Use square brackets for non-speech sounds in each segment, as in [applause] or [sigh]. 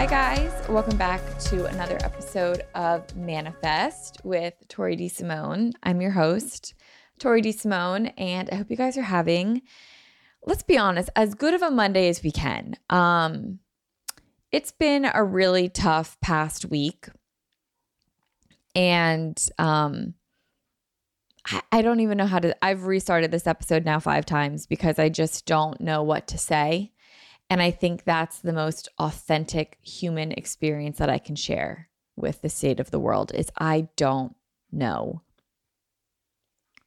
Hi, guys. Welcome back to another episode of Manifest with Tori DeSimone. I'm your host, Tori DeSimone, and I hope you guys are having, let's be honest, as good of a Monday as we can. Um, it's been a really tough past week. And um, I, I don't even know how to, I've restarted this episode now five times because I just don't know what to say. And I think that's the most authentic human experience that I can share with the state of the world is I don't know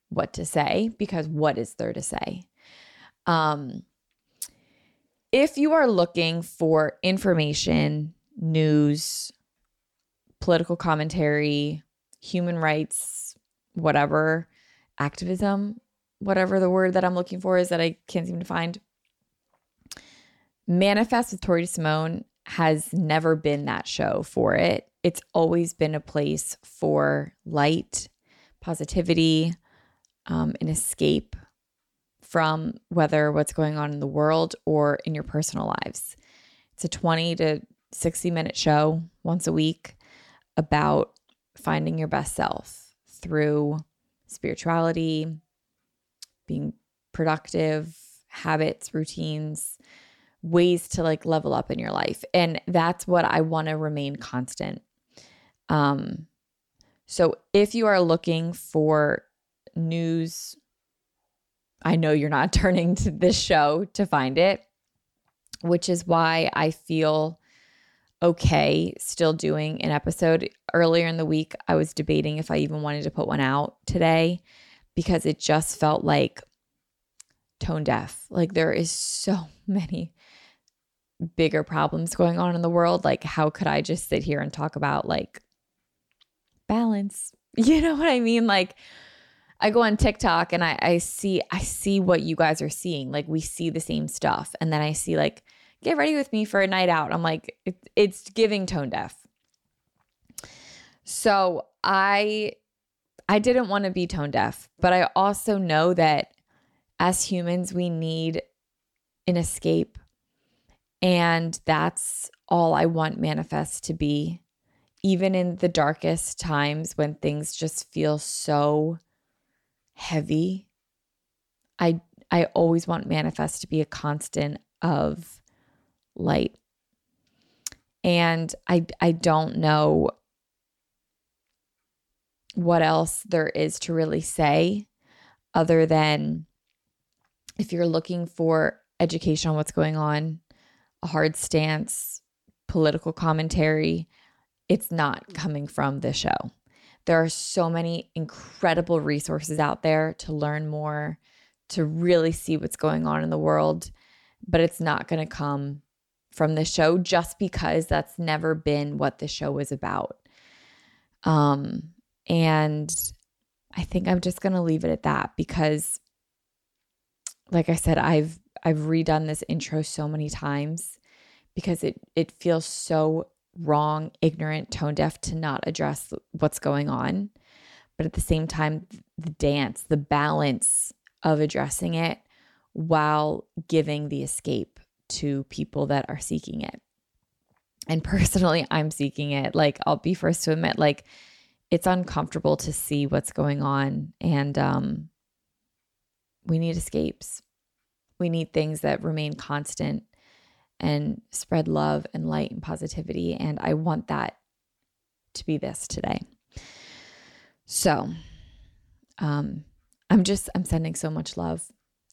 what to say because what is there to say? Um if you are looking for information, news, political commentary, human rights, whatever, activism, whatever the word that I'm looking for is that I can't seem to find, Manifest with Tori DeSimone has never been that show for it. It's always been a place for light, positivity, um, an escape from whether what's going on in the world or in your personal lives. It's a 20 to 60 minute show once a week about finding your best self through spirituality, being productive, habits, routines, ways to like level up in your life. And that's what I want to remain constant. Um so if you are looking for news I know you're not [laughs] turning to this show to find it, which is why I feel okay still doing an episode. Earlier in the week, I was debating if I even wanted to put one out today because it just felt like tone deaf. Like there is so [laughs] many bigger problems going on in the world. Like, how could I just sit here and talk about like balance? [laughs] You know what I mean? Like, I go on TikTok and I, I see I see what you guys are seeing. Like we see the same stuff, and then I see like get ready with me for a night out. I'm like it, it's giving tone deaf. So I I didn't want to be tone deaf, but I also know that as humans we need an escape and that's all I want manifest to be. Even in the darkest times when things just feel so heavy, I I always want manifest to be a constant of light. And I I don't know what else there is to really say other than if you're looking for education on what's going on a hard stance, political commentary, it's not coming from the show. There are so many incredible resources out there to learn more, to really see what's going on in the world, but it's not going to come from the show just because that's never been what the show was about. Um and I think I'm just going to leave it at that because like I said I've I've redone this intro so many times because it it feels so wrong, ignorant, tone deaf to not address what's going on. But at the same time, the dance, the balance of addressing it while giving the escape to people that are seeking it. And [laughs] personally, I'm seeking it. Like, I'll be first to admit, like, it's uncomfortable to see what's going on. And um, we need escapes. We need things that remain constant and spread love and light and positivity. And I want that to be this today. So, um, I'm just, I'm sending so much love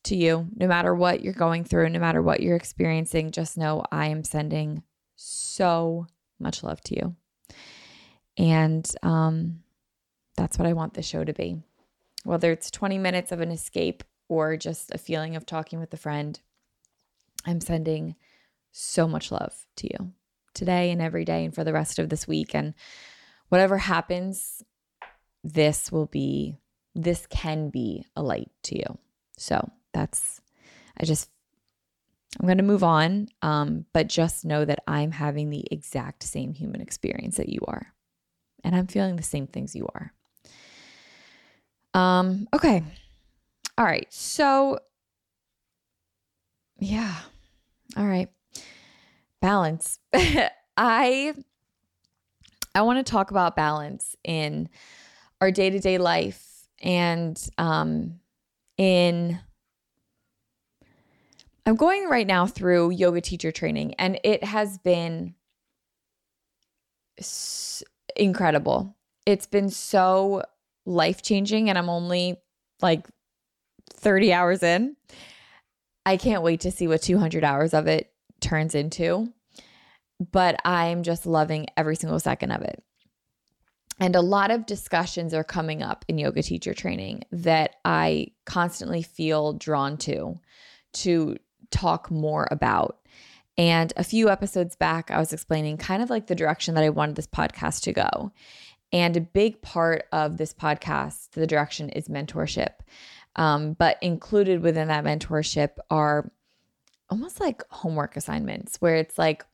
to you. No matter what you're going through, no matter what you're experiencing, just know I am sending so much love to you. And um, that's what I want the show to be. Whether it's 20 minutes of an escape or just a feeling of talking with a friend, I'm sending so much love to you today and every day and for the rest of this week. And whatever happens, this will be, this can be a light to you. So that's, I just, I'm going to move on. Um, but just know that I'm having the exact same human experience that you are. And I'm feeling the same things you are. Um, okay. All right. So, yeah. All right balance. [laughs] I I want to talk about balance in our day-to-day life and um in I'm going right now through yoga teacher training and it has been s- incredible. It's been so life-changing and I'm only like 30 hours in. I can't wait to see what 200 hours of it turns into. But I'm just loving every single second of it. And a lot of discussions are coming up in yoga teacher training that I constantly feel drawn to, to talk more about. And a few episodes back, I was explaining kind of like the direction that I wanted this podcast to go. And a big part of this podcast, the direction is mentorship. Um, but included within that mentorship are almost like homework assignments where it's like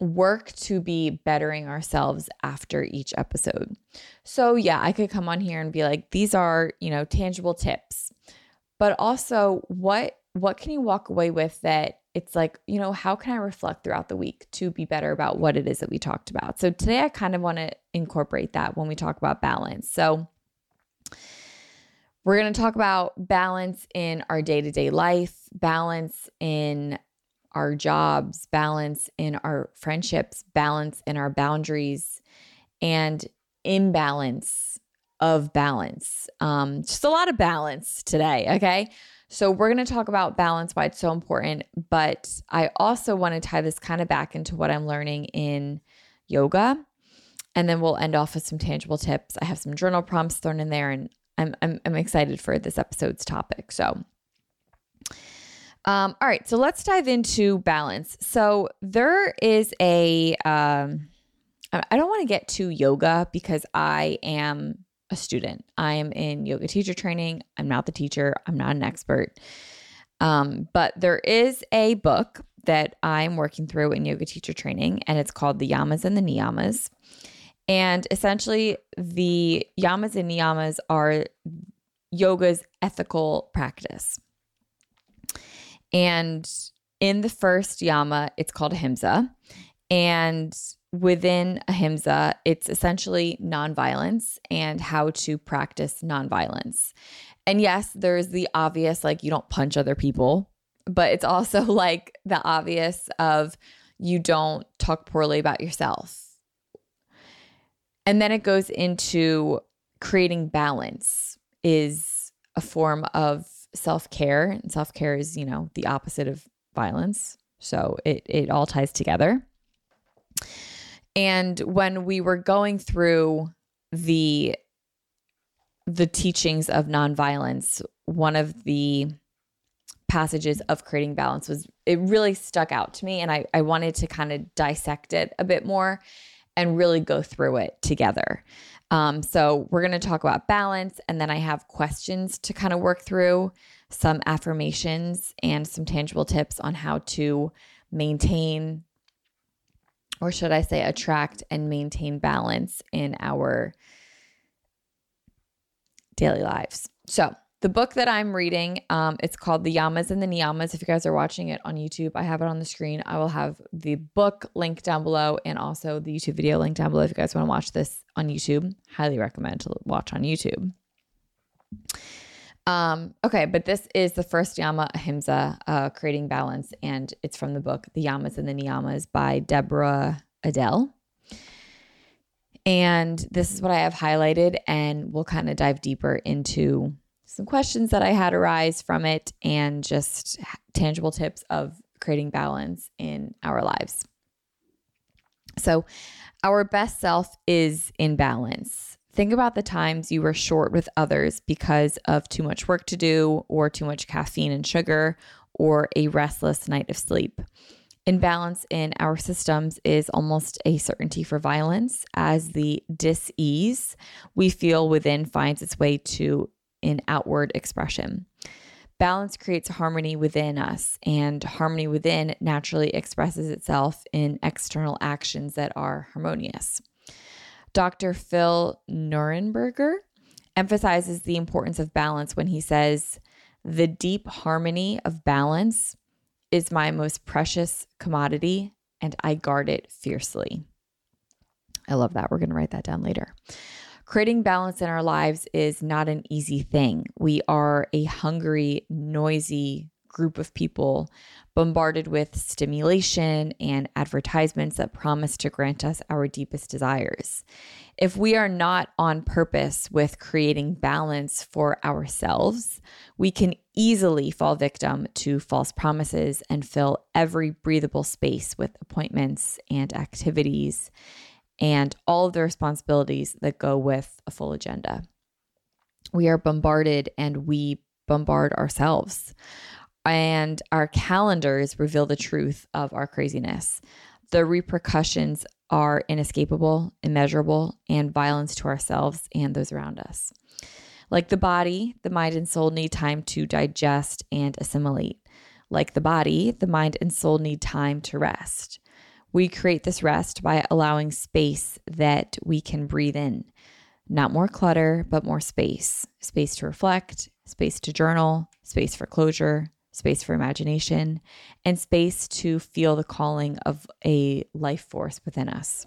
work to be bettering ourselves after each episode. So, yeah, I could come on here and be like these are, you know, tangible tips. But also, what what can you walk away with that it's like, you know, how can I reflect throughout the week to be better about what it is that we talked about? So, today I kind of want to incorporate that when we talk about balance. So, we're going to talk about balance in our day to day life, balance in our jobs, balance in our friendships, balance in our boundaries, and imbalance of balance. Um, just a lot of balance today. Okay. So, we're going to talk about balance, why it's so important. But I also want to tie this kind of back into what I'm learning in yoga. And then we'll end off with some tangible tips. I have some journal prompts thrown in there, and I'm, I'm, I'm excited for this episode's topic. So, um, all right, so let's dive into balance. So there is a, um, I don't want to get too yoga because I am a student. I am in yoga teacher training. I'm not the teacher. I'm not an expert. Um, but there is a book that I'm working through in yoga teacher training, and it's called The Yamas and the Niyamas. And essentially, the yamas and niyamas are yoga's ethical practice. And in the first yama, it's called ahimsa. And within ahimsa, it's essentially nonviolence and how to practice nonviolence. And yes, there's the obvious, like you don't punch other people, but it's also [laughs] like the obvious of you don't talk poorly about yourself and then it goes into creating balance is a form of self-care and self-care is, you know, the opposite of violence. So it it all ties together. And when we were going through the the teachings of nonviolence, one of the passages of creating balance was it really stuck out to me and I, I wanted to kind of dissect it a bit more and really go through it together. Um, so we're going to talk about balance and then I have questions to kind of work through, some affirmations and some tangible tips on how to maintain or should I say attract and maintain balance in our daily lives. So the book that I'm reading, um, it's called The Yamas and the Niyamas. If you guys are watching it on YouTube, I have it on the screen. I will have the book link down below and also the YouTube video link down below if you guys want to watch this on YouTube. Highly recommend to watch on YouTube. Um, okay, but this is the first Yama Ahimsa, uh, Creating Balance, and it's from the book The Yamas and the Niyamas by Deborah Adele. And this is what I have highlighted, and we'll kind of dive deeper into some questions that I had arise from it and just tangible tips of creating balance in our lives. So, our best self is in balance. Think about the times you were short with others because of too much work to do, or too much caffeine and sugar, or a restless night of sleep. Imbalance in our systems is almost a certainty for violence, as the dis ease we feel within finds its way to in outward expression. Balance creates harmony within us, and harmony within naturally expresses itself in external actions that are harmonious. Dr. Phil Nuernberger emphasizes the importance of balance when he says, The deep harmony of balance is my most precious commodity, and I guard it fiercely. I love that. We're going to write that down later. Creating balance in our lives is not an easy thing. We are a hungry, noisy group of people bombarded with stimulation and advertisements that promise to grant us our deepest desires. If we are not on purpose with creating balance for ourselves, we can easily fall victim to false promises and fill every breathable space with appointments and activities and all of the responsibilities that go with a full agenda. We are bombarded and we bombard ourselves. And our calendars reveal the truth of our craziness. The repercussions are inescapable, immeasurable, and violence to ourselves and those around us. Like the body, the mind and soul need time to digest and assimilate. Like the body, the mind and soul need time to rest. We create this rest by allowing space that we can breathe in. Not more clutter, but more space. Space to reflect, space to journal, space for closure, space for imagination, and space to feel the calling of a life force within us.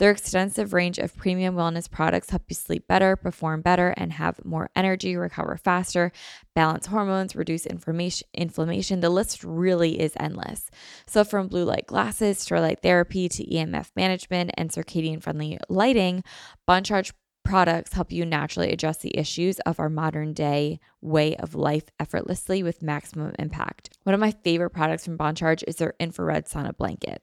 Their extensive range of premium wellness products help you sleep better, perform better, and have more energy, recover faster, balance hormones, reduce inflammation. The list really is endless. So, from blue light glasses, starlight therapy to EMF management and circadian friendly lighting, Bon Charge products help you naturally address the issues of our modern day way of life effortlessly with maximum impact. One of my favorite products from Bon Charge is their infrared sauna blanket.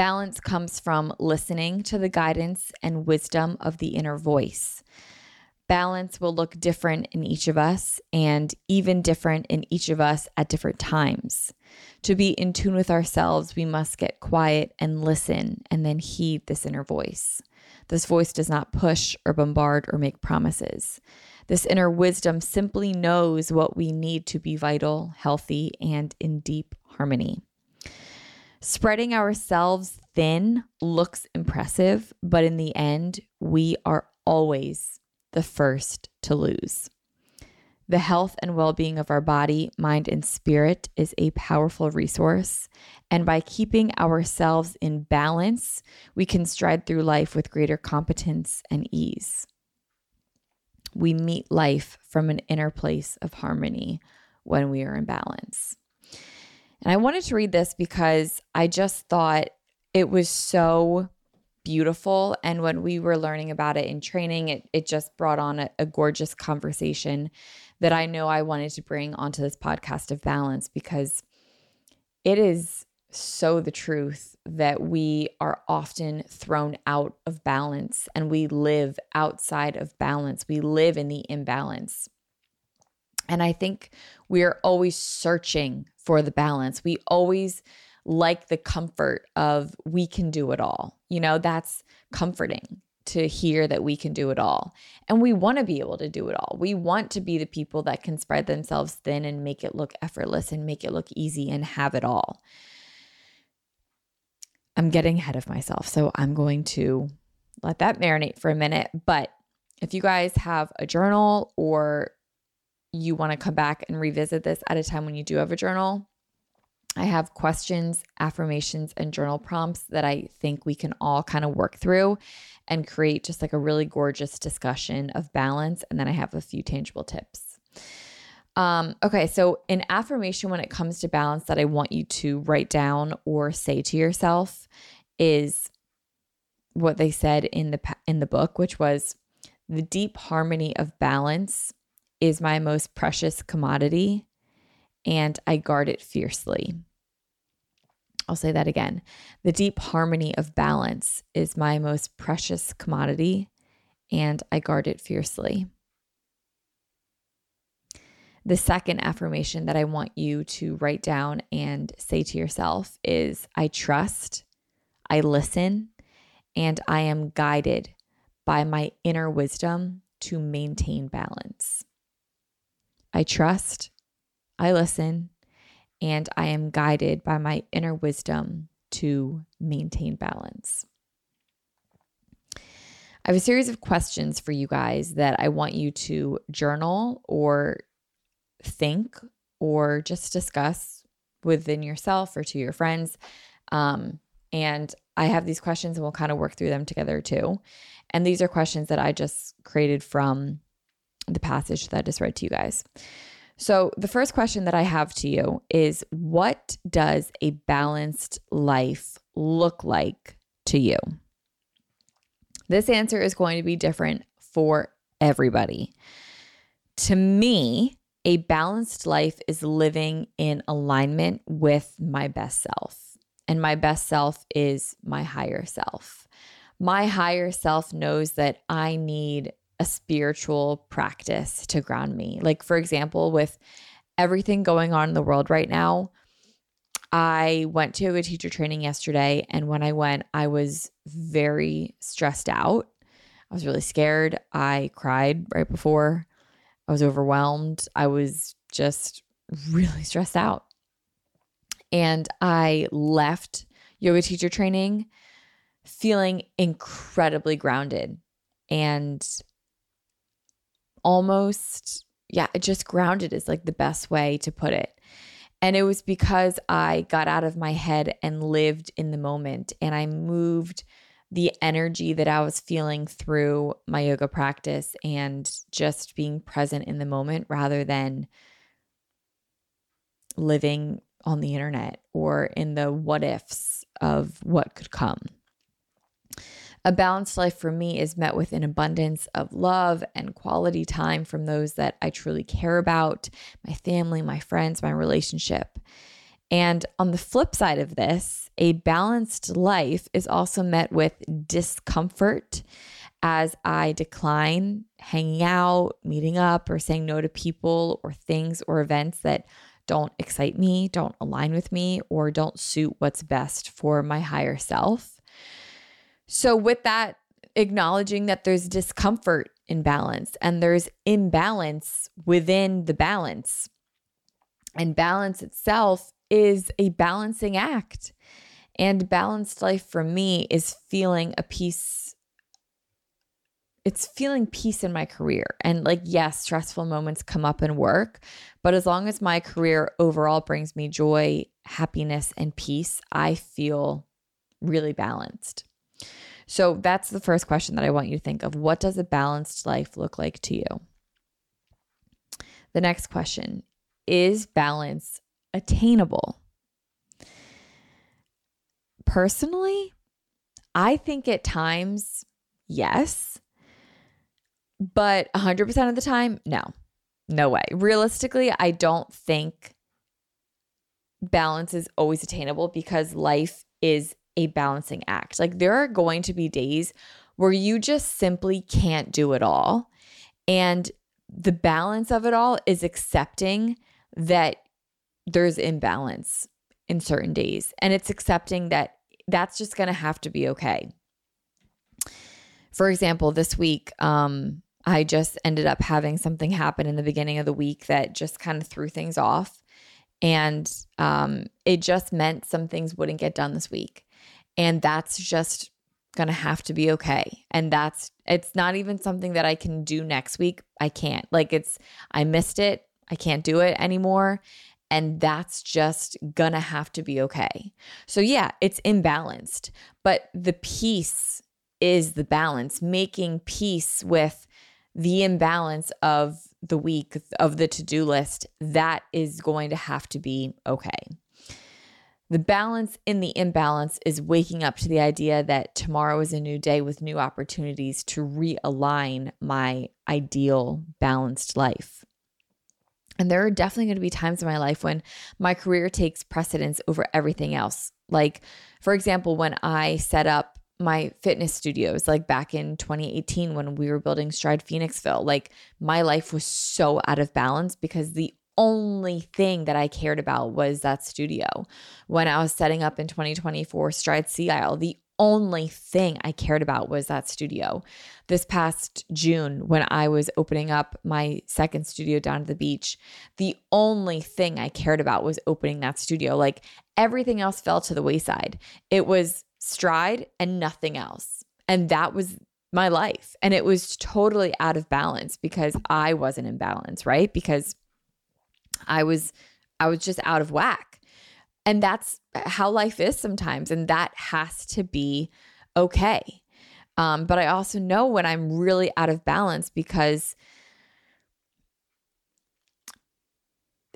Balance comes from listening to the guidance and wisdom of the inner voice. Balance will look different in each of us and even different in each of us at different times. To be in tune with ourselves, we must get quiet and listen and then heed this inner voice. This voice does not push or bombard or make promises. This inner wisdom simply knows what we need to be vital, healthy, and in deep harmony. Spreading ourselves thin looks impressive, but in the end, we are always the first to lose. The health and well being of our body, mind, and spirit is a powerful resource. And by keeping ourselves in balance, we can stride through life with greater competence and ease. We meet life from an inner place of harmony when we are in balance. And I wanted to read this because I just thought it was so beautiful. And when we were learning about it in training, it, it just brought on a, a gorgeous conversation that I know I wanted to bring onto this podcast of balance because it is so the truth that we are often thrown out of balance and we live outside of balance. We live in the imbalance. And I think we're always searching for the balance. We always like the comfort of we can do it all. You know, that's comforting to hear that we can do it all. And we want to be able to do it all. We want to be the people that can spread themselves thin and make it look effortless and make it look easy and have it all. I'm getting ahead of myself. So I'm going to let that marinate for a minute. But if you guys have a journal or you want to come back and revisit this at a time when you do have a journal, I have questions, affirmations, and journal prompts that I think we can all kind of work through and create just like a really gorgeous discussion of balance. And then I have a few tangible tips. Um, okay, so an affirmation when it comes to balance that I want you to write down or say to yourself is what they said in the in the book, which was the deep harmony of balance is my most precious commodity and I guard it fiercely. I'll say that again. The deep harmony of balance is my most precious commodity, and I guard it fiercely. The second affirmation that I want you to write down and say to yourself is I trust, I listen, and I am guided by my inner wisdom to maintain balance. I trust, I listen, and I am guided by my inner wisdom to maintain balance. I have a series of questions for you guys that I want you to journal or think or just discuss within yourself or to your friends. Um, and I have these questions and we'll kind of work through them together too. And these are questions that I just created from the passage that I just read to you guys. So, the first question that I have to you is What does a balanced life look like to you? This answer is going to be different for everybody. To me, a balanced life is living in alignment with my best self. And my best self is my higher self. My higher self knows that I need a spiritual practice to ground me. Like, for example, with everything going on in the world right now, I went to a teacher training yesterday. And when I went, I was very stressed out. I was really scared. I cried right before. I was overwhelmed. I was just really stressed out. And I left yoga teacher training feeling incredibly grounded and almost, yeah, just grounded is like the best way to put it. And it was because I got out of my head and lived in the moment and I moved the energy that I was feeling through my yoga practice and just being present in the moment rather than living on the internet or in the what ifs of what could come. A balanced life for me is met with an abundance of love and quality time from those that I truly care about my family, my friends, my relationship. And on the flip side of this, a balanced life is also met with discomfort as I decline hanging out, meeting up, or saying no to people or things or events that don't excite me, don't align with me, or don't suit what's best for my higher self. So, with that, acknowledging that there's discomfort in balance and there's imbalance within the balance. And balance itself is a balancing act. And balanced life for me is feeling a peace. It's feeling peace in my career. And like, yes, stressful moments come up in work, but as long as my career overall brings me joy, happiness, and peace, I feel really balanced. So that's the first question that I want you to think of. What does a balanced life look like to you? The next question is balance attainable? Personally, I think at times, yes, but 100% of the time, no, no way. Realistically, I don't think balance is always attainable because life is a balancing act. Like there are going to be days where you just simply can't do it all. And the balance of it all is accepting that there's imbalance in certain days. And it's accepting that that's just going to have to be okay. For example, this week, um, I just ended up having something happen in the beginning of the week that just kind of threw things off. And um, it just meant some things wouldn't get done this week. And that's just going to have to be okay. And that's, it's not even something that I can do next week. I can't. Like, it's, I missed it. I can't do it anymore. And that's just going to have to be okay. So, yeah, it's imbalanced, but the peace is the balance, making peace with the imbalance of the week, of the to do list. That is going to have to be okay. The balance in the imbalance is waking up to the idea that tomorrow is a new day with new opportunities to realign my ideal balanced life. And there are definitely going to be times in my life when my career takes precedence over everything else. Like, for example, when I set up my fitness studios, like back in 2018 when we were building Stride Phoenixville, like my life was so out of balance because the only thing that I cared about was that studio. When I was setting up in 2024 Stride Sea Isle, the only thing I cared about was that studio. This past June, when I was opening up my second studio down at the beach, the only thing I cared about was opening that studio. Like everything else fell to the wayside. It was stride and nothing else. And that was my life. And it was totally out of balance because I wasn't in balance, right? Because I was I was just out of whack. And that's how life is sometimes and that has to be okay. Um, but I also know when I'm really out of balance because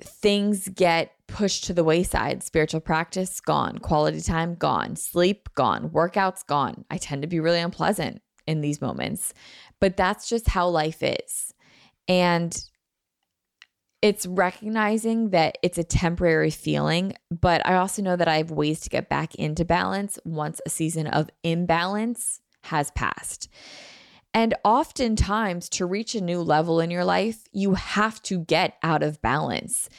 things get pushed to the wayside. Spiritual practice gone, quality time gone, sleep gone, workouts gone. I tend to be really unpleasant in these moments, but that's just how life is. And it's recognizing that it's a temporary feeling, but I also know that I have ways to get back into balance once a season of imbalance has passed. And oftentimes, to reach a new level in your life, you have to get out of balance.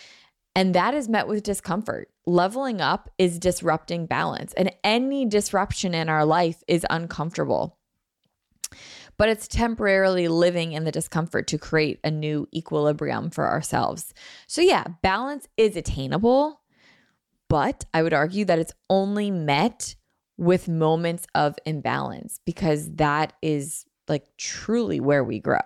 And that is met with discomfort. Leveling up is disrupting balance, and any disruption in our life is uncomfortable but it's temporarily living in the discomfort to create a new equilibrium for ourselves. So, yeah, balance is attainable, but I would argue that it's only met with moments of imbalance because that is like truly where we grow.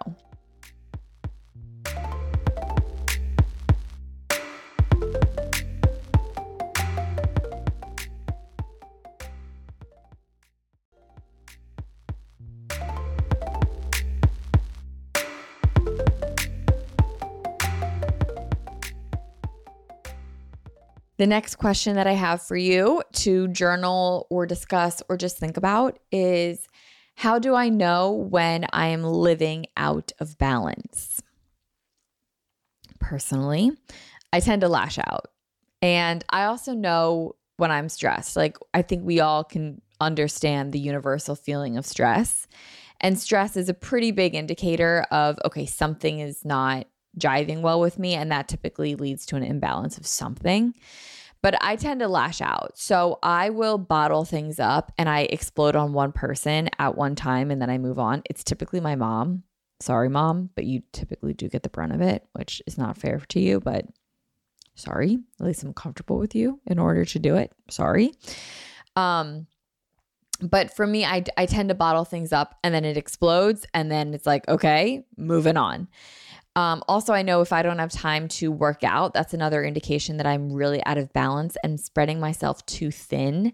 The next question that I have for you to journal or discuss or just think about is how do I know when I am living out of balance? Personally, I tend to lash out. And I also know when I'm stressed. Like, I think we all can understand the universal feeling of stress. And stress is a pretty big indicator of, okay, something is not jiving well with me. And that typically leads to an imbalance of something. But I tend to lash out. So I will bottle things up and I explode on one person at one time and then I move on. It's typically my mom. Sorry, mom, but you typically do get the brunt of it, which is not fair to you, but sorry. At least I'm comfortable with you in order to do it. Sorry. Um, but for me, I, I tend to bottle things up and then it explodes and then it's like, okay, moving on. Um, also, I know if I don't have time to work out, that's another indication that I'm really out of balance and spreading myself too thin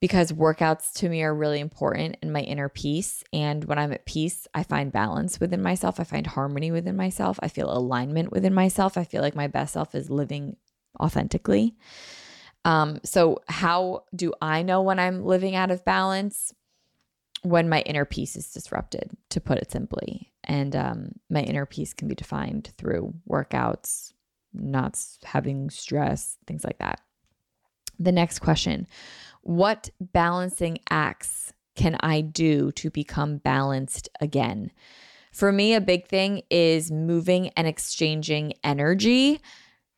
because workouts to me are really important in my inner peace. And when I'm at peace, I find balance within myself. I find harmony within myself. I feel alignment within myself. I feel like my best self is living authentically. Um, so, how do I know when I'm living out of balance? When my inner peace is disrupted, to put it simply. And um, my inner peace can be defined through workouts, not having stress, things like that. The next question What balancing acts can I do to become balanced again? For me, a big thing is moving and exchanging energy.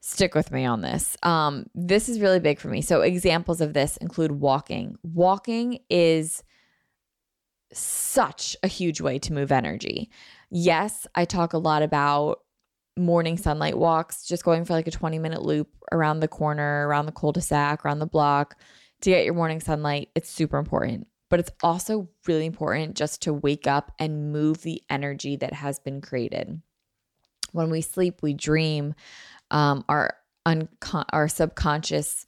Stick with me on this. Um, this is really big for me. So, examples of this include walking. Walking is such a huge way to move energy. Yes, I talk a lot about morning sunlight walks, just going for like a 20 minute loop around the corner, around the cul de sac, around the block to get your morning sunlight. It's super important. but it's also really important just to wake up and move the energy that has been created. When we sleep, we dream. Um, our uncon- our subconscious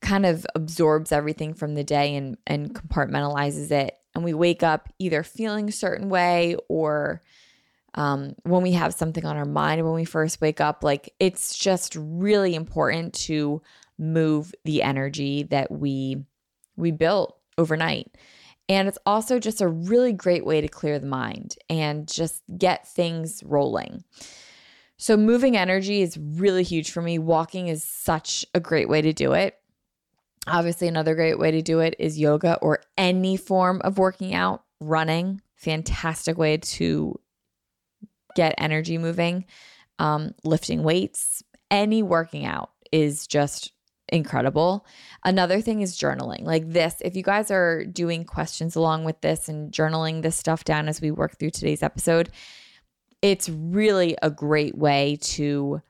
kind of absorbs everything from the day and and compartmentalizes it, and we wake up either feeling a certain way or um, when we have something on our mind when we first wake up. Like it's just really important to move the energy that we we built overnight. And it's also just a really great way to clear the mind and just get things rolling. So, moving energy is really huge for me. Walking is such a great way to do it. Obviously, another great way to do it is yoga or any form of working out, running, fantastic way to get energy moving. Um, lifting weights, any working out is just incredible. Another thing is journaling. Like this, if you guys are doing questions along with this and journaling this stuff down as we work through today's episode, it's really a great way to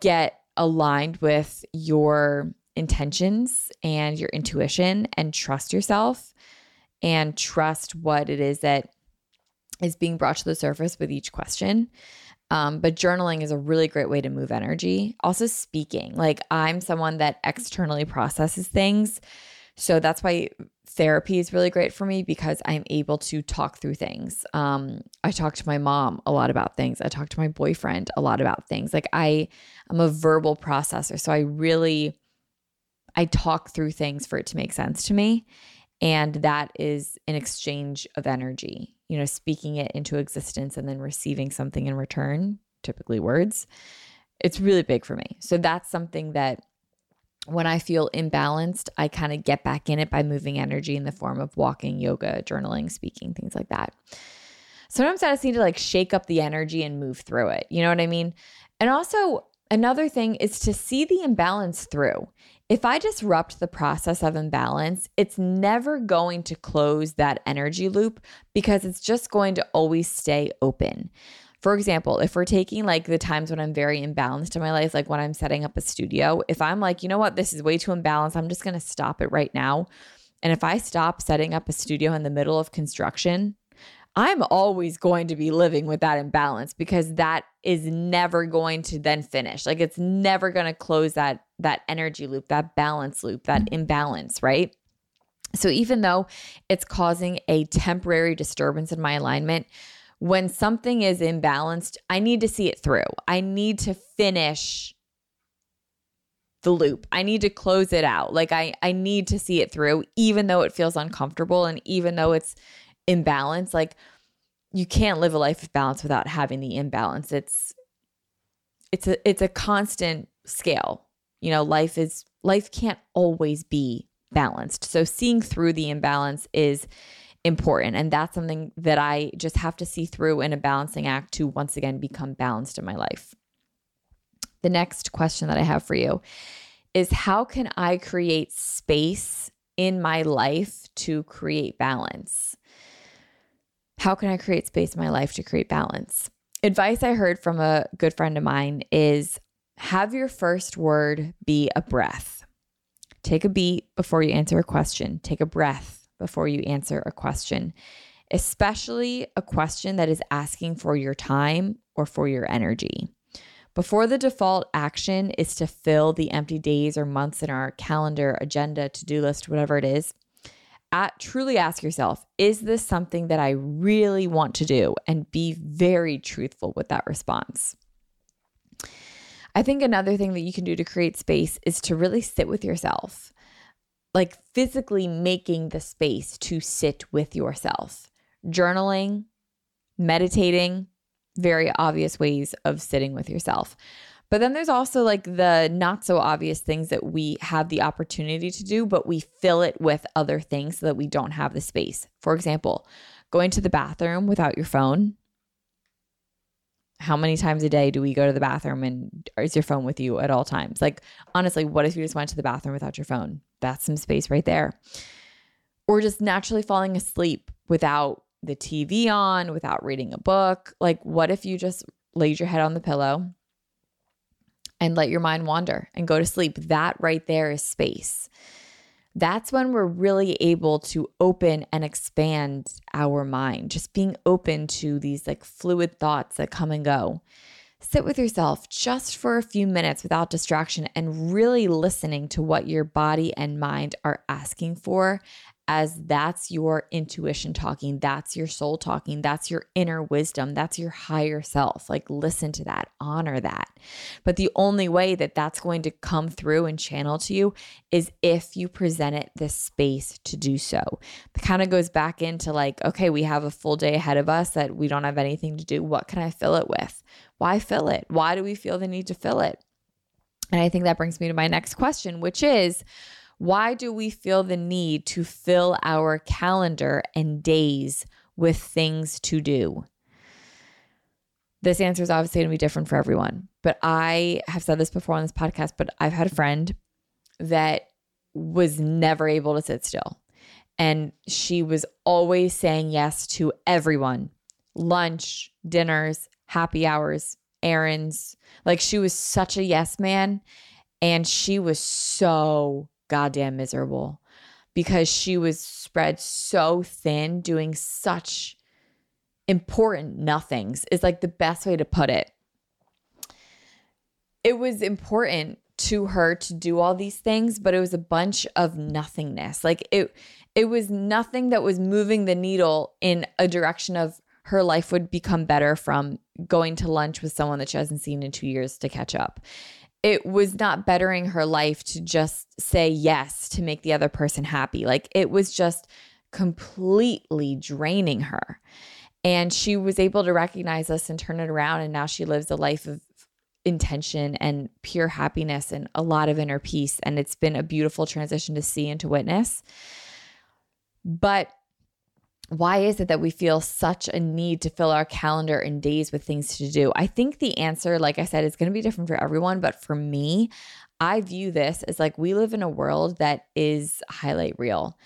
get aligned with your intentions and your intuition and trust yourself and trust what it is that is being brought to the surface with each question. Um, but journaling is a really great way to move energy. Also, speaking. Like, I'm someone that externally processes things. So that's why therapy is really great for me because I'm able to talk through things. Um, I talk to my mom a lot about things. I talk to my boyfriend a lot about things. Like I I'm a verbal processor. So I really I talk through things for it to make sense to me. And that is an exchange of energy you know, speaking it into existence and then receiving something in return, typically words, it's really big for me. So that's something that when I feel imbalanced, I kind of get back in it by moving energy in the form of walking, yoga, journaling, speaking, things like that. Sometimes I just need to like shake up the energy and move through it. You know what I mean? And also, another thing is to see the imbalance through. If I disrupt the process of imbalance, it's never going to close that energy loop because it's just going to always stay open. For example, if we're taking like the times when I'm very imbalanced in my life, like when I'm setting up a studio, if I'm like, you know what, this is way too imbalanced, I'm just going to stop it right now. And if I stop setting up a studio in the middle of construction, I'm always going to be living with that imbalance because that is never going to then finish. Like it's never going to close that that energy loop, that balance loop, that imbalance, right? So even though it's causing a temporary disturbance in my alignment, when something is imbalanced, I need to see it through. I need to finish the loop. I need to close it out. Like I I need to see it through even though it feels uncomfortable and even though it's imbalance like you can't live a life of balance without having the imbalance. It's it's a it's a constant scale. You know life is life can't always be balanced. So seeing through the imbalance is important. And that's something that i just have to see through in a balancing act to once again become balanced in my life. The next question that i have for you is how can i create space in my life to create balance how can I create space in my life to create balance? Advice I heard from a good friend of mine is have your first word be a breath. Take a beat before you answer a question. Take a breath before you answer a question, especially a question that is asking for your time or for your energy. Before the default action is to fill the empty days or months in our calendar, agenda, to do list, whatever it is, at, truly ask yourself, is this something that I really want to do? And be very truthful with that response. I think another thing that you can do to create space is to really sit with yourself, like physically making the space to sit with yourself. Journaling, meditating, very obvious ways of sitting with yourself. But then there's also like the not so obvious things that we have the opportunity to do, but we fill it with other things so that we don't have the space. For example, going to the bathroom without your phone. How many times a day do we go to the bathroom and is your phone with you at all times? Like, honestly, what if you just went to the bathroom without your phone? That's some space right there. Or just naturally falling asleep without the TV on, without reading a book. Like, what if you just laid your head on the pillow, and let your mind wander and go to sleep. That right there is space. that's when we're really able to open and expand our mind, just being open to these like fluid thoughts that come and go. Sit with yourself just for a few minutes without distraction and really listening to what your body and mind are asking for as that's your intuition talking, that's your soul talking, that's your inner wisdom, that's your higher self. Like, listen to that, honor that. But the only way that that's going to come through and channel to you is if you present it this space to do so. It kind of goes back into like, okay, we have a full day ahead of us that we don't have anything to do. What can I fill it with? Why fill it? Why do we feel the need to fill it? And I think that brings me to my next question, which is, why do we feel the need to fill our calendar and days with things to do? This answer is obviously going to be different for everyone. But I have said this before on this podcast, but I've had a friend that was never able to sit still. And she was always saying yes to everyone lunch, dinners, happy hours, errands. Like she was such a yes man. And she was so goddamn miserable because she was spread so thin doing such important nothings is like the best way to put it. It was important to her to do all these things, but it was a bunch of nothingness. Like it it was nothing that was moving the needle in a direction of her life would become better from going to lunch with someone that she hasn't seen in 2 years to catch up it was not bettering her life to just say yes to make the other person happy. Like it was just completely draining her. And she was able to recognize this and turn it around. And now she lives a life of intention and pure happiness and a lot of inner peace. And it's been a beautiful transition to see and to witness. But why is it that we feel such a need to fill our calendar and days with things to do? I think the answer, like I said, is going to be different for everyone. But for me, I view this as like we live in a world that is highlight reel.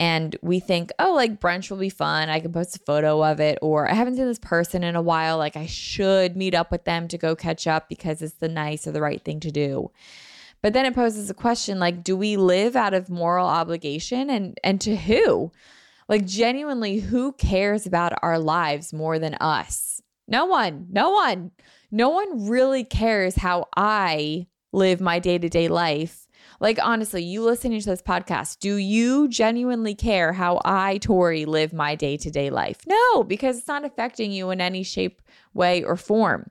And we think, oh, like brunch will be fun. I can post a photo of it. Or I haven't seen this person in a while. Like I should meet up with them to go catch up because it's the nice or the right thing to do. But then it poses a question like, do we live out of moral obligation and and to who? Like, genuinely, who cares about our lives more than us? No one, no one, no one really cares how I live my day to day life. Like, honestly, you listening to this podcast, do you genuinely care how I, Tori, live my day to day life? No, because it's not affecting you in any shape, way, or form.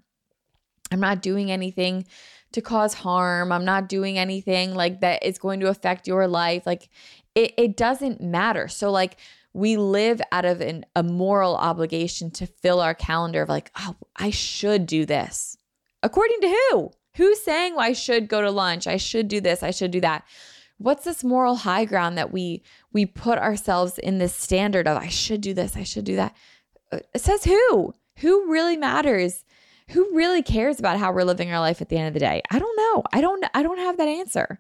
I'm not doing anything to cause harm. I'm not doing anything like that is going to affect your life. Like, it, it doesn't matter. So, like, we live out of an, a moral obligation to fill our calendar of like, oh, I should do this. According to who? Who's saying well, I should go to lunch? I should do this. I should do that. What's this moral high ground that we we put ourselves in this standard of I should do this, I should do that? Uh, it says who? Who really matters? Who really cares about how we're living our life at the end of the day? I don't know. I don't I don't have that answer.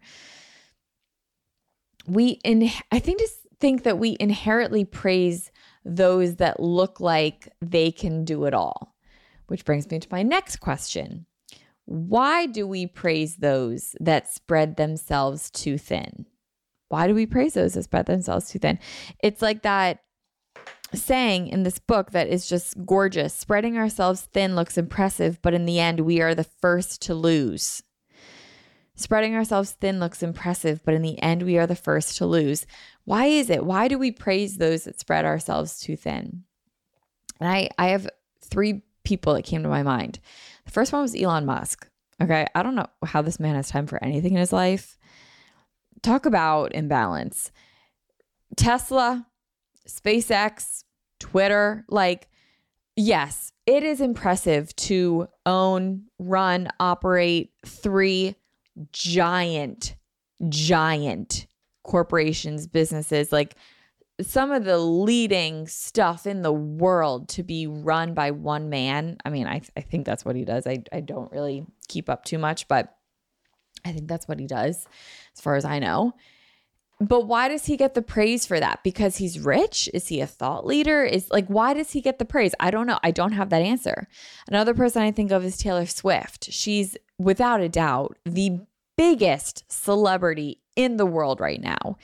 We in I think just think that we inherently praise those that look like they can do it all. Which brings me to my next question. Why do we praise those that spread themselves too thin? Why do we praise those that spread themselves too thin? It's like that saying in this book that is just gorgeous. Spreading ourselves thin looks impressive, but in the end, we are the first to lose. Spreading ourselves thin looks impressive, but in the end, we are the first to lose. Why is it? Why do we praise those that spread ourselves too thin? And I, I have three people that came to my mind. The first one was Elon Musk. Okay. I don't know how this man has time for anything in his life. Talk about imbalance. Tesla, SpaceX, Twitter, like, yes, it is impressive to own, run, operate three giant, giant corporations, businesses, like some of the leading stuff in the world to be run by one man. I mean, I, I think that's what he does. I, I don't really keep up too much, but I think that's what he does, as far as I know. But why does he get the praise for that? Because he's rich? Is he a thought leader? Is like, why does he get the praise? I don't know. I don't have that answer. Another person I think of is Taylor Swift. She's without a doubt the biggest celebrity in the world right now.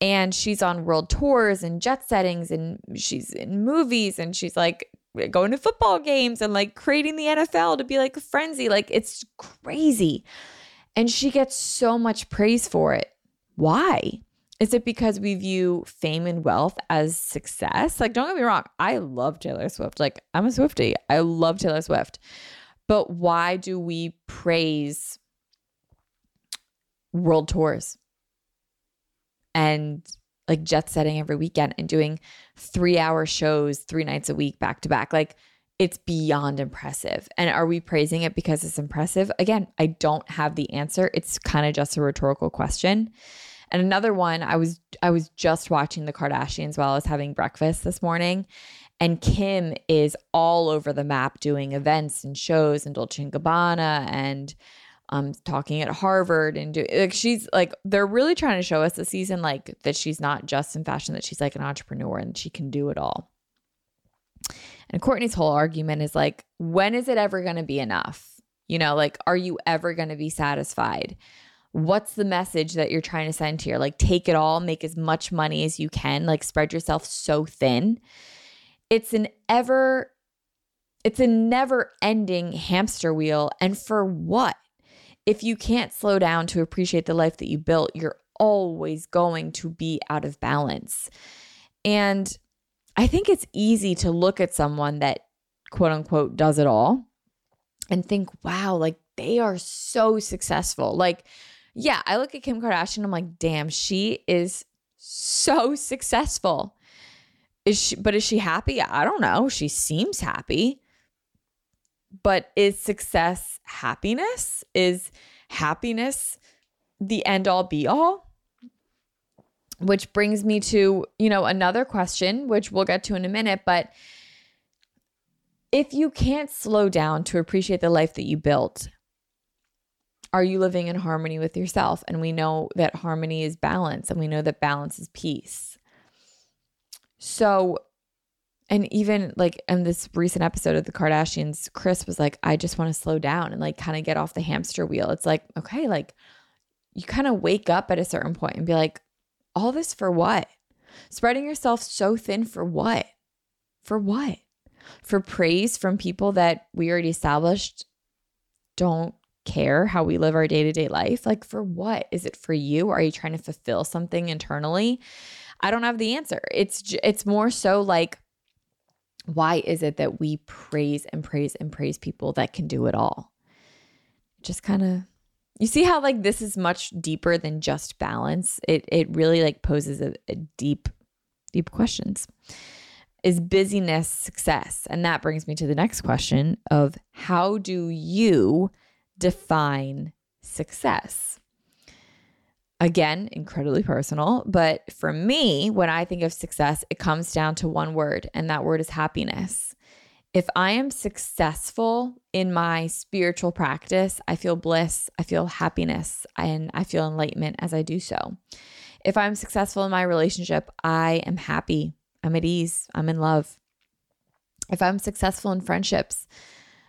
And she's on world tours and jet settings and she's in movies and she's like going to football games and like creating the NFL to be like a frenzy. Like it's crazy. And she gets so much praise for it. Why? Is it because we view fame and wealth as success? Like, don't get me wrong, I love Taylor Swift. Like, I'm a Swiftie. I love Taylor Swift. But why do we praise world tours and like jet setting every weekend and doing three hour shows three nights a week back to back? Like, it's beyond impressive. And are we praising it because it's impressive? Again, I don't have the answer. It's kind of just a rhetorical question. And another one, I was I was just watching the Kardashians while I was having breakfast this morning. And Kim is all over the map doing events and shows and Dolce and Gabbana and um talking at Harvard and do like she's like they're really trying to show us this season like that she's not just in fashion, that she's like an entrepreneur and she can do it all. And Kourtney's whole argument is like, when is it ever going to be enough? You know, like, are you ever going to be satisfied? What's the message that you're trying to send here? Like, take it all, make as much money as you can, like, spread yourself so thin. It's an ever, it's a never ending hamster wheel. And for what? If you can't slow down to appreciate the life that you built, you're always going to be out of balance. And I think it's easy to look at someone that quote unquote does it all and think, wow, like they are so successful. Like, yeah, I look at Kim Kardashian, I'm like, damn, she is so successful. Is she but is she happy? I don't know. She seems happy. But is success happiness? Is happiness the end all be all? Which brings me to, you know, another question, which we'll get to in a minute, but if you can't slow down to appreciate the life that you built, are you living in harmony with yourself? And we know that harmony is balance, and we know that balance is peace. So, and even like in this recent episode of the Kardashians, Kris was like, I just want to slow down and like kind of get off the hamster wheel. It's like, okay, like you kind of wake up at a certain point and be like, all this for what? Spreading yourself so thin for what? For what? For praise from people that we already established don't care how we live our day to day life? Like, for what? Is it for you? Are you trying to fulfill something internally? I don't have the answer. It's it's more so like, why is it that we praise and praise and praise people that can do it all? Just kind of you see how like this is much deeper than just balance. It it really like poses a, a deep deep questions. Is busyness success? And that brings me to the next question of how do you define success? Again, incredibly personal, but for me, when I think of success, it comes down to one word, and that word is happiness. If I am successful in my spiritual practice, I feel bliss, I feel happiness, and I feel enlightenment as I do so. If I'm successful in my relationship, I am happy, I'm at ease, I'm in love. If I'm successful in friendships,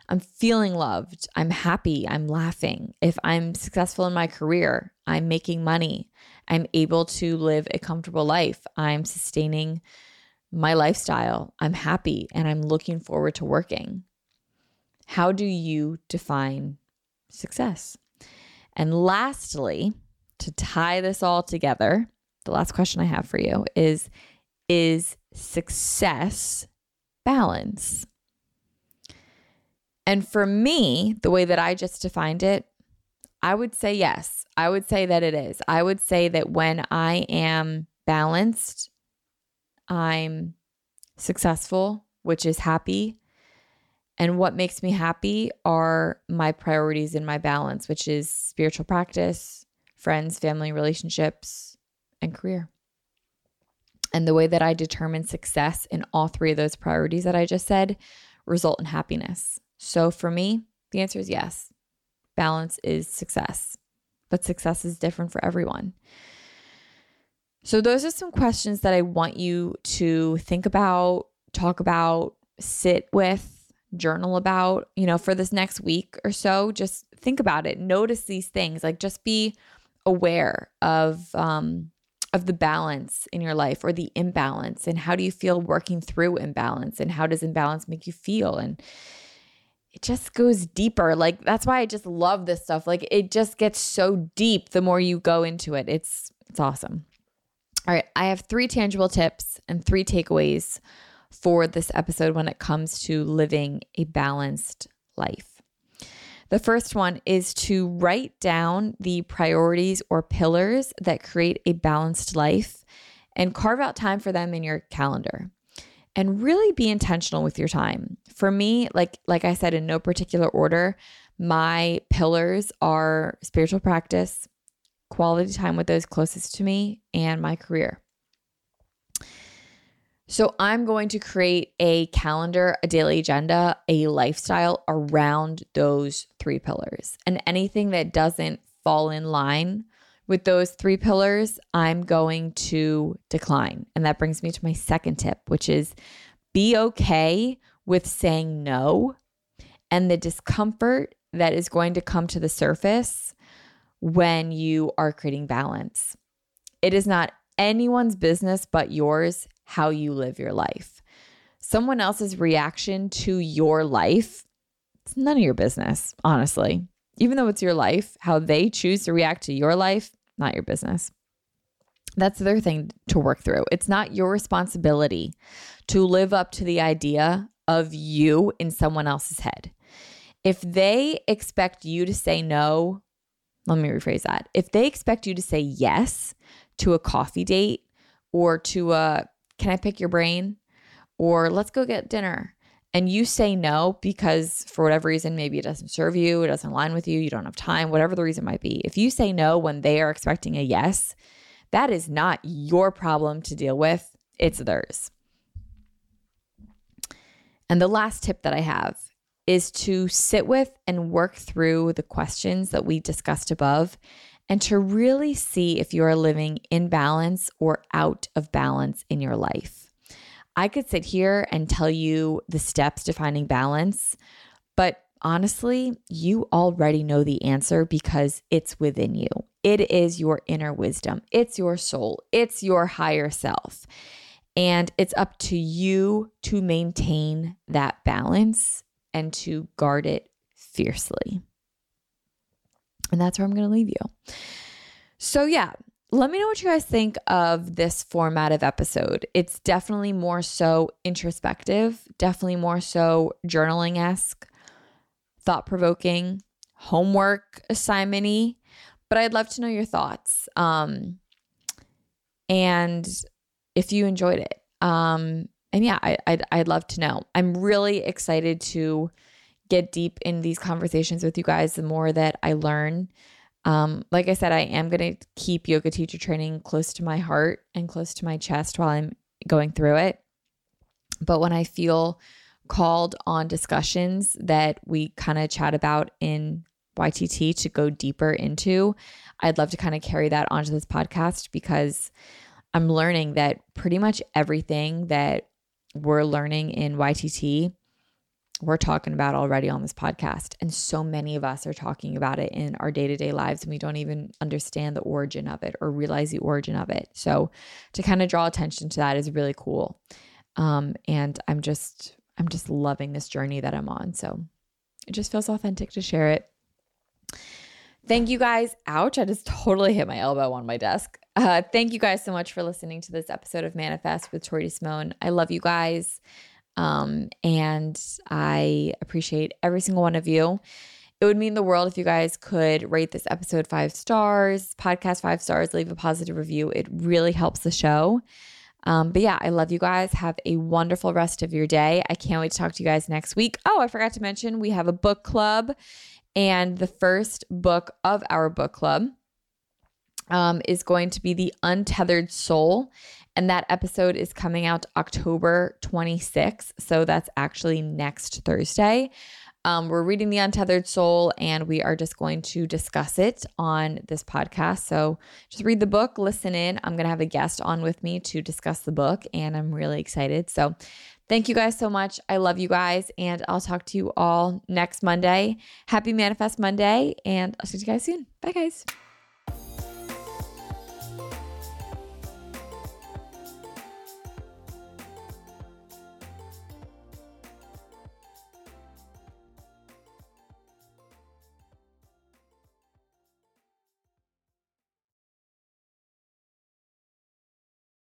I'm feeling loved. I'm happy. I'm laughing. If I'm successful in my career, I'm making money. I'm able to live a comfortable life. I'm sustaining my lifestyle. I'm happy and I'm looking forward to working. How do you define success? And lastly, to tie this all together, the last question I have for you is Is success balance? And for me, the way that I just defined it, I would say yes. I would say that it is. I would say that when I am balanced, I'm successful, which is happy. And what makes me happy are my priorities in my balance, which is spiritual practice, friends, family, relationships, and career. And the way that I determine success in all three of those priorities that I just said result in happiness. So for me, the answer is yes. Balance is success, but success is different for everyone. So, those are some questions that I want you to think about, talk about, sit with, journal about, you know, for this next week or so. Just think about it. Notice these things. Like just be aware of um of the balance in your life or the imbalance and how do you feel working through imbalance and how does imbalance make you feel and it just goes deeper. Like that's why i just love this stuff. Like it just gets so deep the more you go into it. It's it's awesome. All right i have three tangible tips and three takeaways for this episode when it comes to living a balanced life. The first one is to write down the priorities or pillars that create a balanced life and carve out time for them in your calendar. And really be intentional with your time. For me, like like I said in no particular order, my pillars are spiritual practice, quality time with those closest to me, and my career. So I'm going to create a calendar, a daily agenda, a lifestyle around those three pillars. And anything that doesn't fall in line with those three pillars, I'm going to decline. And that brings me to my second tip, which is be okay with saying no and the discomfort that is going to come to the surface when you are creating balance. It is not anyone's business but yours how you live your life. Someone else's reaction to your life, it's none of your business, honestly. Even though it's your life, how they choose to react to your life, not your business. That's the other thing to work through. It's not your responsibility to live up to the idea of you in someone else's head. If they expect you to say no, let me rephrase that. If they expect you to say yes to a coffee date or to a can I pick your brain? Or let's go get dinner. And you say no because for whatever reason, maybe it doesn't serve you, it doesn't align with you, you don't have time, whatever the reason might be. If you say no when they are expecting a yes, that is not your problem to deal with, it's theirs. And the last tip that I have is to sit with and work through the questions that we discussed above and to really see if you are living in balance or out of balance in your life. I could sit here and tell you the steps to finding balance, but honestly, you already know the answer because it's within you. It is your inner wisdom, it's your soul, it's your higher self. And it's up to you to maintain that balance and to guard it fiercely. And that's where I'm going to leave you. So, yeah, let me know what you guys think of this format of episode. It's definitely more so introspective, definitely more so journaling esque, thought provoking, homework assignment but I'd love to know your thoughts. Um, and if you enjoyed it. Um, and yeah, I, I'd, I'd love to know. I'm really excited to get deep in these conversations with you guys the more that I learn. Um, like I said, I am going to keep yoga teacher training close to my heart and close to my chest while I'm going through it. But when I feel called on discussions that we kind of chat about in YTT to go deeper into, I'd love to kind of carry that onto this podcast because I'm learning that pretty much everything that we're learning in YTT we're talking about already on this podcast. And so many of us are talking about it in our day to day lives, and we don't even understand the origin of it or realize the origin of it. So, to kind of draw attention to that is really cool. Um, and I'm just, I'm just loving this journey that I'm on. So, it just feels authentic to share it. Thank you guys. Ouch, I just totally hit my elbow on my desk. Uh, thank you guys so much for listening to this episode of Manifest with Tori DeSimone. I love you guys. Um, and I appreciate every single one of you. It would mean the world if you guys could rate this episode five stars, podcast five stars, leave a positive review. It really helps the show. Um, but yeah, I love you guys. Have a wonderful rest of your day. I can't wait to talk to you guys next week. Oh, I forgot to mention we have a book club, and the first book of our book club um, is going to be The Untethered Soul. And that episode is coming out October 26th. So that's actually next Thursday. Um, we're reading The Untethered Soul and we are just going to discuss it on this podcast. So just read the book, listen in. I'm going to have a guest on with me to discuss the book, and I'm really excited. So Thank you guys so much. I love you guys, and I'll talk to you all next Monday. Happy Manifest Monday, and I'll see you guys soon. Bye, guys.